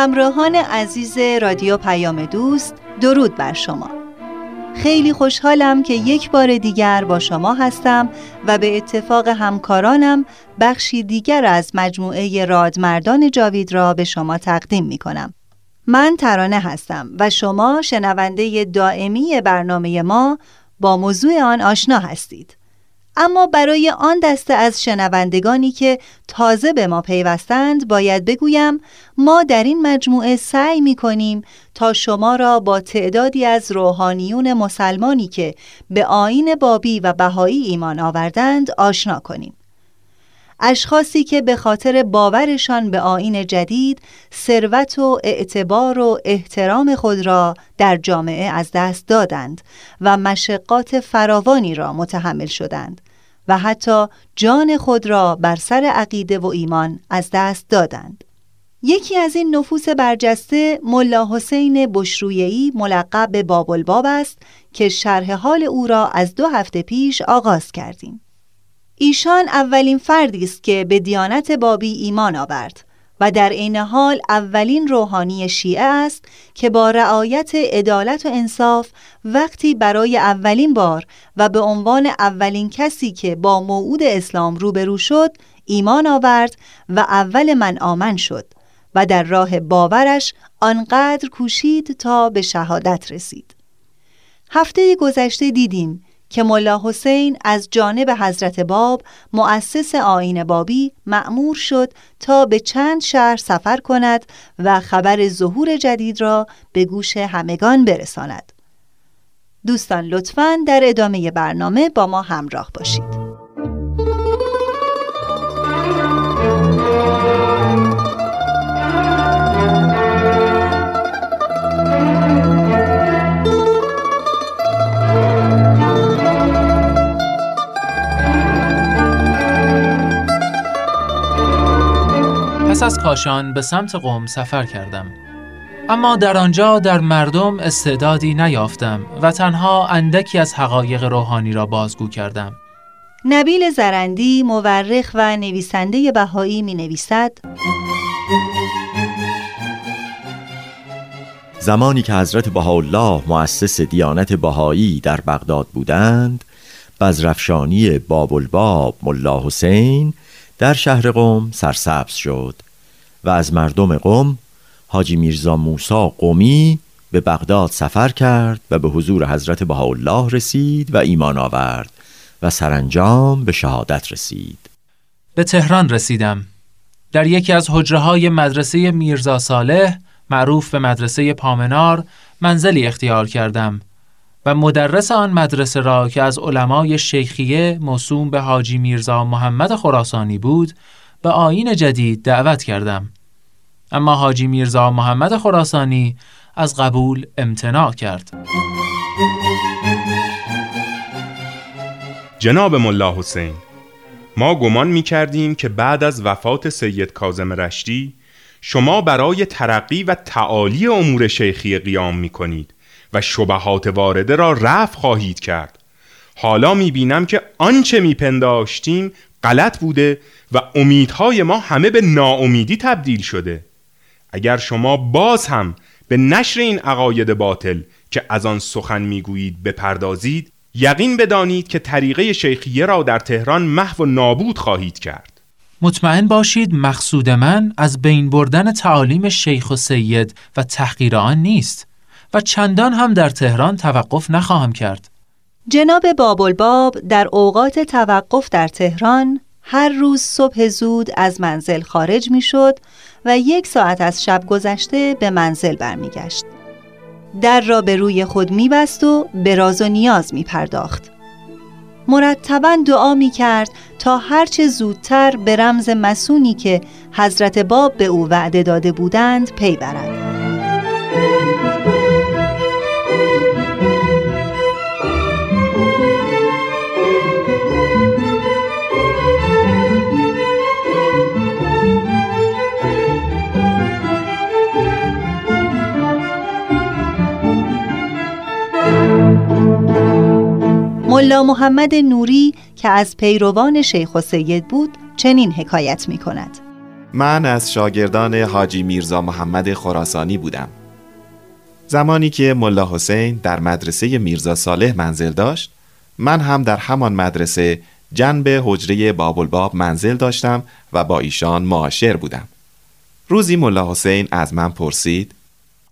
همراهان عزیز رادیو پیام دوست درود بر شما خیلی خوشحالم که یک بار دیگر با شما هستم و به اتفاق همکارانم بخشی دیگر از مجموعه رادمردان جاوید را به شما تقدیم می کنم. من ترانه هستم و شما شنونده دائمی برنامه ما با موضوع آن آشنا هستید. اما برای آن دسته از شنوندگانی که تازه به ما پیوستند باید بگویم ما در این مجموعه سعی می کنیم تا شما را با تعدادی از روحانیون مسلمانی که به آین بابی و بهایی ایمان آوردند آشنا کنیم. اشخاصی که به خاطر باورشان به آین جدید ثروت و اعتبار و احترام خود را در جامعه از دست دادند و مشقات فراوانی را متحمل شدند و حتی جان خود را بر سر عقیده و ایمان از دست دادند. یکی از این نفوس برجسته ملا حسین بشرویهی ملقب به باب است که شرح حال او را از دو هفته پیش آغاز کردیم. ایشان اولین فردی است که به دیانت بابی ایمان آورد و در عین حال اولین روحانی شیعه است که با رعایت عدالت و انصاف وقتی برای اولین بار و به عنوان اولین کسی که با موعود اسلام روبرو شد ایمان آورد و اول من آمن شد و در راه باورش آنقدر کوشید تا به شهادت رسید. هفته گذشته دیدیم که ملا حسین از جانب حضرت باب مؤسس آین بابی مأمور شد تا به چند شهر سفر کند و خبر ظهور جدید را به گوش همگان برساند. دوستان لطفاً در ادامه برنامه با ما همراه باشید. پس از کاشان به سمت قوم سفر کردم. اما در آنجا در مردم استعدادی نیافتم و تنها اندکی از حقایق روحانی را بازگو کردم. نبیل زرندی مورخ و نویسنده بهایی می نویسد زمانی که حضرت بهاءالله مؤسس دیانت بهایی در بغداد بودند بزرفشانی باب الباب ملا حسین در شهر قم سرسبز شد. و از مردم قم حاجی میرزا موسا قومی به بغداد سفر کرد و به حضور حضرت بهاءالله رسید و ایمان آورد و سرانجام به شهادت رسید. به تهران رسیدم. در یکی از حجره های مدرسه میرزا صالح معروف به مدرسه پامنار منزلی اختیار کردم و مدرس آن مدرسه را که از علمای شیخیه موسوم به حاجی میرزا محمد خراسانی بود به آین جدید دعوت کردم. اما حاجی میرزا محمد خراسانی از قبول امتناع کرد. جناب ملا حسین ما گمان می کردیم که بعد از وفات سید کازم رشتی شما برای ترقی و تعالی امور شیخی قیام می کنید و شبهات وارده را رفع خواهید کرد. حالا می‌بینم که آنچه میپنداشتیم غلط بوده و امیدهای ما همه به ناامیدی تبدیل شده. اگر شما باز هم به نشر این عقاید باطل که از آن سخن می‌گویید بپردازید یقین بدانید که طریقه شیخیه را در تهران محو و نابود خواهید کرد. مطمئن باشید مقصود من از بین بردن تعالیم شیخ و سید و تحقیر آن نیست و چندان هم در تهران توقف نخواهم کرد. جناب بابالباب در اوقات توقف در تهران هر روز صبح زود از منزل خارج می شد و یک ساعت از شب گذشته به منزل برمیگشت. در را به روی خود می بست و به راز و نیاز می پرداخت. مرتبا دعا می کرد تا هرچه زودتر به رمز مسونی که حضرت باب به او وعده داده بودند پی برد. ملا محمد نوری که از پیروان شیخ و سید بود چنین حکایت می کند من از شاگردان حاجی میرزا محمد خراسانی بودم. زمانی که ملا حسین در مدرسه میرزا صالح منزل داشت من هم در همان مدرسه جنب حجره بابالباب منزل داشتم و با ایشان معاشر بودم. روزی ملا حسین از من پرسید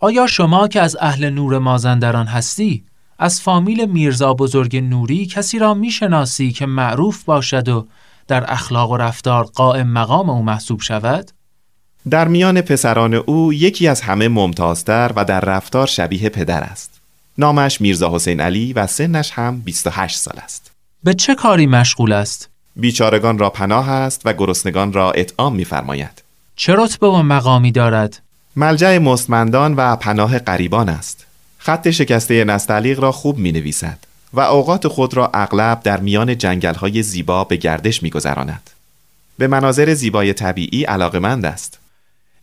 آیا شما که از اهل نور مازندران هستی از فامیل میرزا بزرگ نوری کسی را می‌شناسی که معروف باشد و در اخلاق و رفتار قائم مقام او محسوب شود؟ در میان پسران او یکی از همه ممتازتر و در رفتار شبیه پدر است. نامش میرزا حسین علی و سنش هم 28 سال است. به چه کاری مشغول است؟ بیچارگان را پناه است و گرسنگان را اطعام میفرماید. چه رتبه و مقامی دارد؟ ملجع مستمندان و پناه قریبان است. خط شکسته نستعلیق را خوب می نویسد و اوقات خود را اغلب در میان جنگل های زیبا به گردش می گذراند. به مناظر زیبای طبیعی علاقمند است.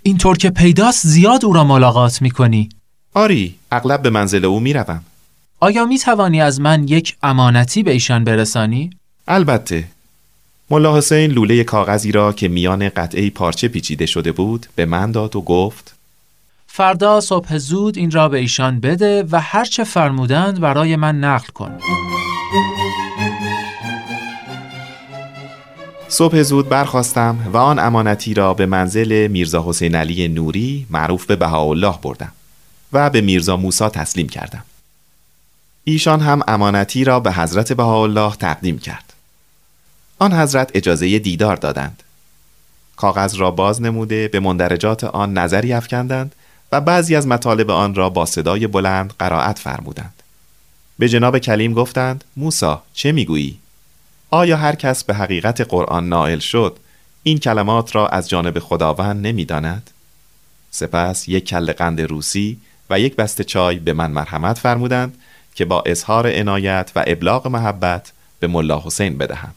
اینطور که پیداست زیاد او را ملاقات می کنی. آری، اغلب به منزل او می روم. آیا می توانی از من یک امانتی به ایشان برسانی؟ البته. ملا حسین لوله کاغذی را که میان قطعه پارچه پیچیده شده بود به من داد و گفت فردا صبح زود این را به ایشان بده و هرچه فرمودند برای من نقل کن. صبح زود برخواستم و آن امانتی را به منزل میرزا حسین علی نوری معروف به بهاءالله بردم و به میرزا موسا تسلیم کردم. ایشان هم امانتی را به حضرت بهاءالله تقدیم کرد. آن حضرت اجازه دیدار دادند. کاغذ را باز نموده به مندرجات آن نظری افکندند و بعضی از مطالب آن را با صدای بلند قرائت فرمودند. به جناب کلیم گفتند موسا چه می‌گویی؟ آیا هر کس به حقیقت قرآن نائل شد این کلمات را از جانب خداوند نمی‌داند؟ سپس یک کل قند روسی و یک بسته چای به من مرحمت فرمودند که با اظهار عنایت و ابلاغ محبت به ملا حسین بدهم.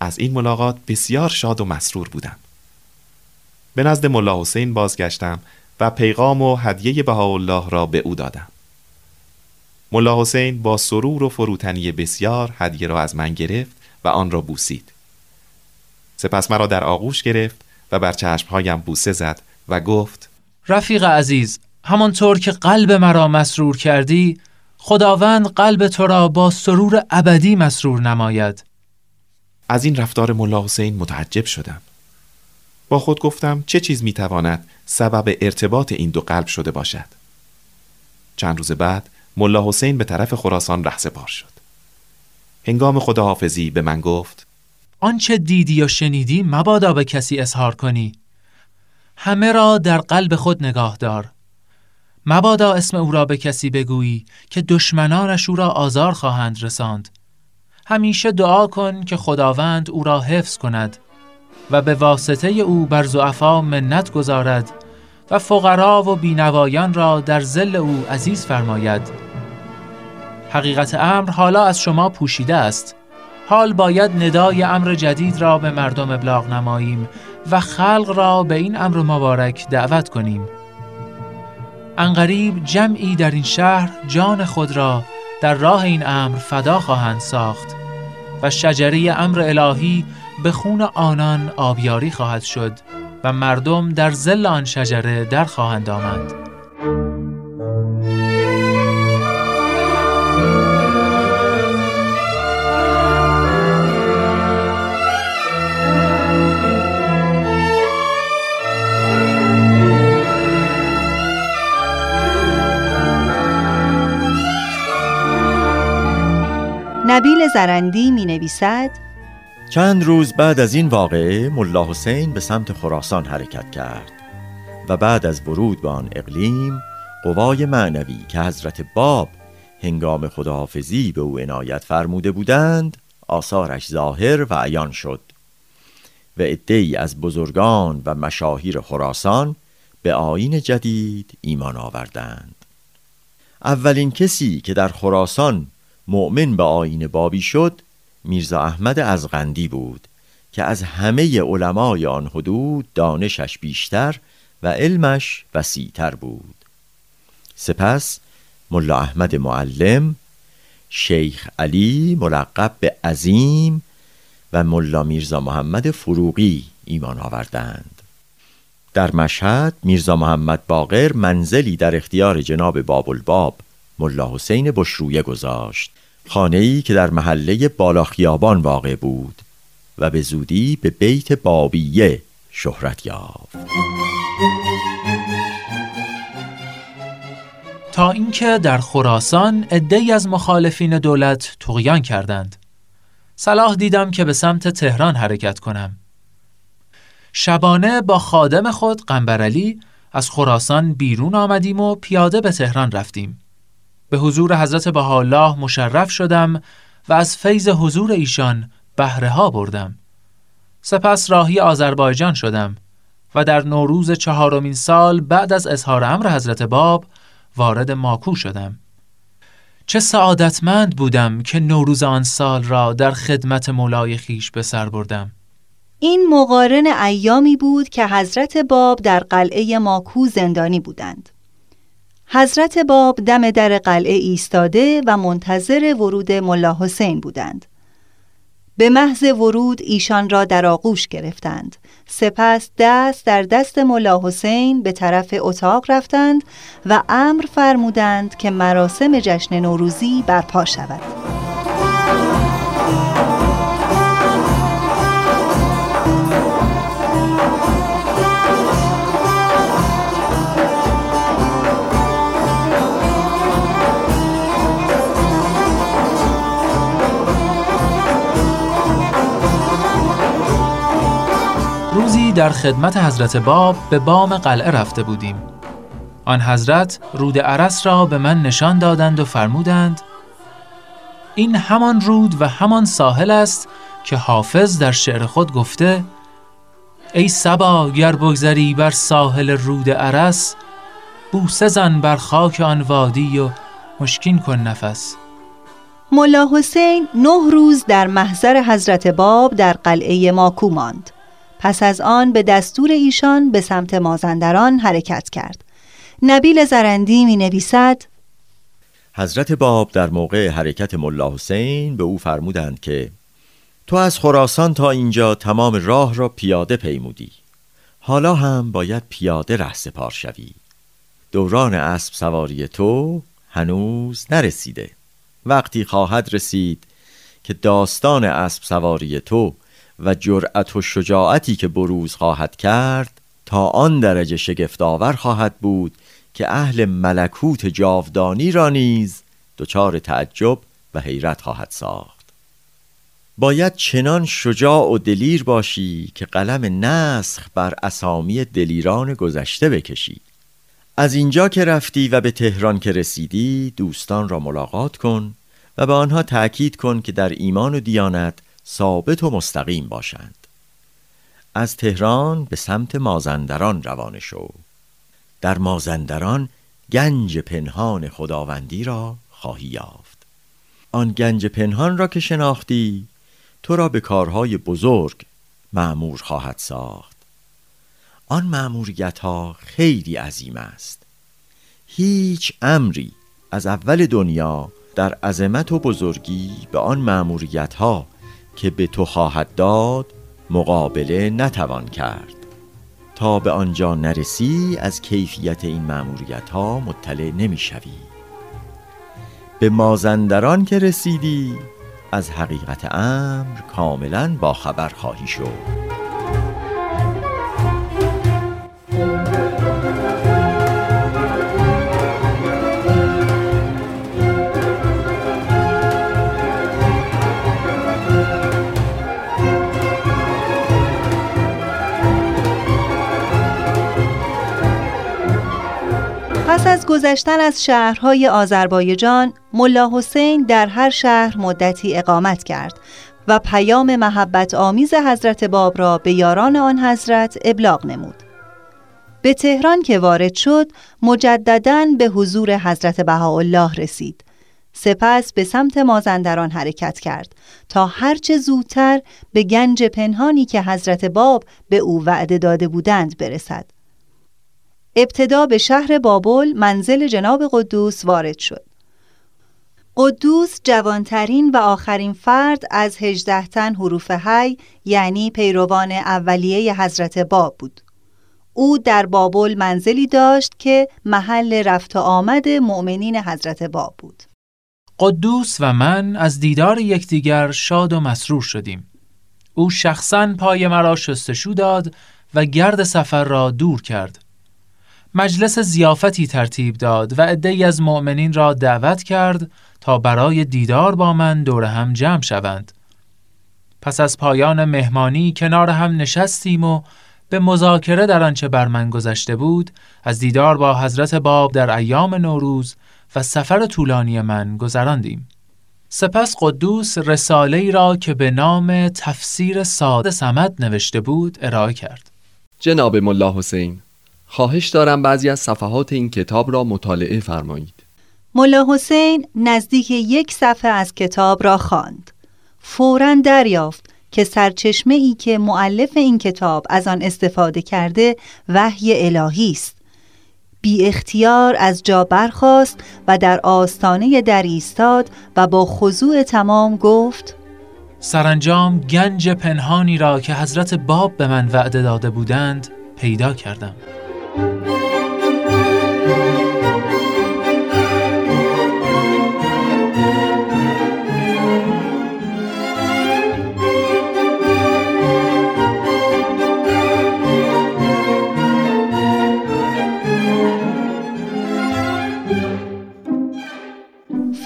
از این ملاقات بسیار شاد و مسرور بودم. به نزد ملا حسین بازگشتم و پیغام و هدیه بهاءالله را به او دادم. ملا حسین با سرور و فروتنی بسیار هدیه را از من گرفت و آن را بوسید. سپس مرا در آغوش گرفت و بر چشمهایم بوسه زد و گفت رفیق عزیز همانطور که قلب مرا مسرور کردی خداوند قلب تو را با سرور ابدی مسرور نماید. از این رفتار ملا حسین متعجب شدم. با خود گفتم چه چیز می‌تواند سبب ارتباط این دو قلب شده باشد؟ چند روز بعد ملا حسین به طرف خراسان رهسپار شد. هنگام خداحافظی به من گفت آنچه دیدی و شنیدی مبادا به کسی اظهار کنی. همه را در قلب خود نگاه دار. مبادا اسم او را به کسی بگویی که دشمنانش او را آزار خواهند رساند. همیشه دعا کن که خداوند او را حفظ کند. و به واسطه او بر زعفا منت گذارد و فقرا و بینوایان را در زل او عزیز فرماید. حقیقت امر حالا از شما پوشیده است. حال باید ندای امر جدید را به مردم ابلاغ نماییم و خلق را به این امر مبارک دعوت کنیم. انقریب جمعی در این شهر جان خود را در راه این امر فدا خواهند ساخت و شجری امر الهی به خون آنان آبیاری خواهد شد و مردم در زل آن شجره در خواهند آمد. نبیل زرندی می نویسد چند روز بعد از این واقعه ملا حسین به سمت خراسان حرکت کرد و بعد از ورود به آن اقلیم قوای معنوی که حضرت باب هنگام خداحافظی به او عنایت فرموده بودند آثارش ظاهر و عیان شد و عدهای از بزرگان و مشاهیر خراسان به آین جدید ایمان آوردند. اولین کسی که در خراسان مؤمن به آین بابی شد میرزا احمد از غندی بود که از همه علمای آن حدود دانشش بیشتر و علمش وسیعتر بود. سپس ملا احمد معلم شیخ علی ملقب به عظیم و ملا میرزا محمد فروغی ایمان آوردند. در مشهد میرزا محمد باقر منزلی در اختیار جناب باب الباب ملا حسین بشرویه گذاشت. خانه ای که در محله بالاخیابان واقع بود و به زودی به بیت بابیه شهرت یافت. تا اینکه در خراسان عدهای از مخالفین دولت تقیان کردند. صلاح دیدم که به سمت تهران حرکت کنم. شبانه با خادم خود قنبرعلی از خراسان بیرون آمدیم و پیاده به تهران رفتیم. به حضور حضرت بهاءالله مشرف شدم و از فیض حضور ایشان بهره ها بردم. سپس راهی آذربایجان شدم و در نوروز چهارمین سال بعد از اظهار امر حضرت باب وارد ماکو شدم. چه سعادتمند بودم که نوروز آن سال را در خدمت مولای خیش به سر بردم. این مقارن ایامی بود که حضرت باب در قلعه ماکو زندانی بودند. حضرت باب دم در قلعه ایستاده و منتظر ورود ملا حسین بودند. به محض ورود ایشان را در آغوش گرفتند. سپس دست در دست ملا حسین به طرف اتاق رفتند و امر فرمودند که مراسم جشن نوروزی برپا شود. در خدمت حضرت باب به بام قلعه رفته بودیم. آن حضرت رود عرس را به من نشان دادند و فرمودند این همان رود و همان ساحل است که حافظ در شعر خود گفته ای سبا گر بگذری بر ساحل رود عرس بوسه زن بر خاک آن وادی و مشکین کن نفس. ملا حسین نه روز در محضر حضرت باب در قلعه ماکو ماند. پس از آن به دستور ایشان به سمت مازندران حرکت کرد. نبیل زرندی می نویسد حضرت باب در موقع حرکت ملا حسین به او فرمودند که تو از خراسان تا اینجا تمام راه را پیاده پیمودی. حالا هم باید پیاده ره سپار شوی. دوران اسب سواری تو هنوز نرسیده. وقتی خواهد رسید که داستان اسب سواری تو و جرأت و شجاعتی که بروز خواهد کرد تا آن درجه شگفتآور خواهد بود که اهل ملکوت جاودانی را نیز دچار تعجب و حیرت خواهد ساخت. باید چنان شجاع و دلیر باشی که قلم نسخ بر اسامی دلیران گذشته بکشی. از اینجا که رفتی و به تهران که رسیدی دوستان را ملاقات کن و به آنها تأکید کن که در ایمان و دیانت ثابت و مستقیم باشند. از تهران به سمت مازندران روانه شو. در مازندران گنج پنهان خداوندی را خواهی یافت. آن گنج پنهان را که شناختی تو را به کارهای بزرگ معمور خواهد ساخت. آن معموریت ها خیلی عظیم است. هیچ امری از اول دنیا در عظمت و بزرگی به آن معموریت ها که به تو خواهد داد مقابله نتوان کرد تا به آنجا نرسی از کیفیت این معموریت ها مطلع نمی شوی. به مازندران که رسیدی از حقیقت امر کاملا با خبر خواهی شد گذشتن از شهرهای آذربایجان ملا حسین در هر شهر مدتی اقامت کرد و پیام محبت آمیز حضرت باب را به یاران آن حضرت ابلاغ نمود. به تهران که وارد شد مجددا به حضور حضرت بهاءالله رسید. سپس به سمت مازندران حرکت کرد تا هرچه زودتر به گنج پنهانی که حضرت باب به او وعده داده بودند برسد. ابتدا به شهر بابل منزل جناب قدوس وارد شد. قدوس جوانترین و آخرین فرد از هجده تن حروف هی یعنی پیروان اولیه حضرت باب بود. او در بابل منزلی داشت که محل رفت و آمد مؤمنین حضرت باب بود. قدوس و من از دیدار یکدیگر شاد و مسرور شدیم. او شخصا پای مرا شستشو داد و گرد سفر را دور کرد. مجلس زیافتی ترتیب داد و عدهای از مؤمنین را دعوت کرد تا برای دیدار با من دور هم جمع شوند. پس از پایان مهمانی کنار هم نشستیم و به مذاکره در آنچه بر من گذشته بود از دیدار با حضرت باب در ایام نوروز و سفر طولانی من گذراندیم. سپس قدوس رساله ای را که به نام تفسیر ساده سمد نوشته بود ارائه کرد. جناب ملا حسین خواهش دارم بعضی از صفحات این کتاب را مطالعه فرمایید. ملا حسین نزدیک یک صفحه از کتاب را خواند. فورا دریافت که سرچشمه ای که معلف این کتاب از آن استفاده کرده وحی الهی است. بی اختیار از جا برخاست و در آستانه در ایستاد و با خضوع تمام گفت سرانجام گنج پنهانی را که حضرت باب به من وعده داده بودند پیدا کردم.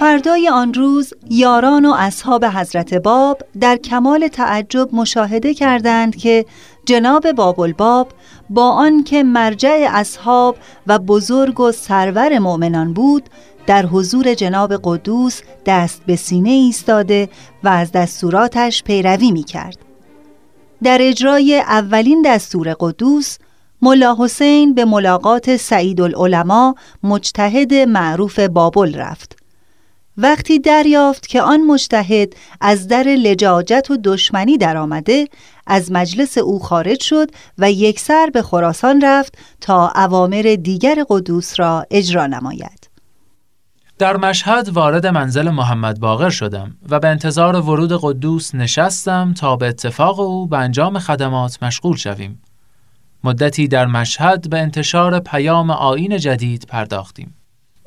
فردای آن روز یاران و اصحاب حضرت باب در کمال تعجب مشاهده کردند که جناب باب الباب با آنکه مرجع اصحاب و بزرگ و سرور مؤمنان بود در حضور جناب قدوس دست به سینه ایستاده و از دستوراتش پیروی می کرد. در اجرای اولین دستور قدوس ملا حسین به ملاقات سعید العلماء مجتهد معروف بابل رفت وقتی دریافت که آن مجتهد از در لجاجت و دشمنی درآمده از مجلس او خارج شد و یکسر به خراسان رفت تا اوامر دیگر قدوس را اجرا نماید در مشهد وارد منزل محمد باقر شدم و به انتظار ورود قدوس نشستم تا به اتفاق او به انجام خدمات مشغول شویم. مدتی در مشهد به انتشار پیام آین جدید پرداختیم.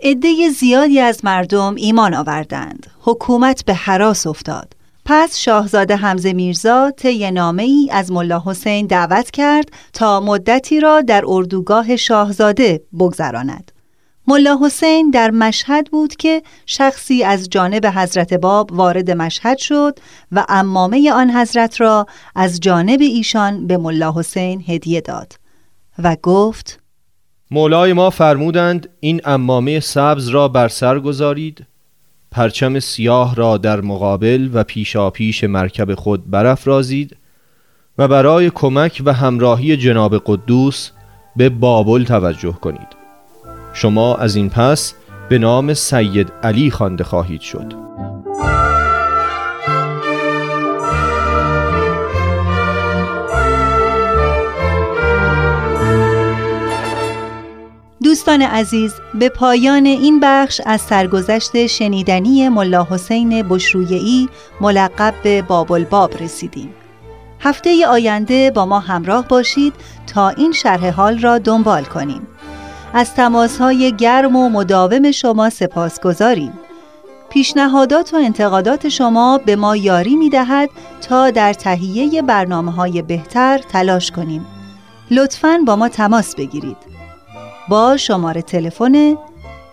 عده زیادی از مردم ایمان آوردند. حکومت به حراس افتاد. پس شاهزاده حمزه میرزا طی نامه ای از ملا حسین دعوت کرد تا مدتی را در اردوگاه شاهزاده بگذراند. ملا حسین در مشهد بود که شخصی از جانب حضرت باب وارد مشهد شد و امامه آن حضرت را از جانب ایشان به ملا حسین هدیه داد و گفت مولای ما فرمودند این امامه سبز را بر سر گذارید پرچم سیاه را در مقابل و پیشاپیش مرکب خود برافرازید و برای کمک و همراهی جناب قدوس به بابل توجه کنید. شما از این پس به نام سید علی خوانده خواهید شد. دوستان عزیز به پایان این بخش از سرگذشت شنیدنی ملا حسین بشرویعی ملقب به بابل باب رسیدیم. هفته آینده با ما همراه باشید تا این شرح حال را دنبال کنیم. از تماسهای گرم و مداوم شما سپاس گذاریم. پیشنهادات و انتقادات شما به ما یاری می دهد تا در تهیه برنامه های بهتر تلاش کنیم. لطفاً با ما تماس بگیرید. با شماره تلفن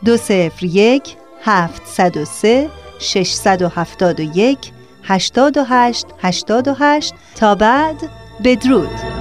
201 703 671 88 88 تا بعد بدرود.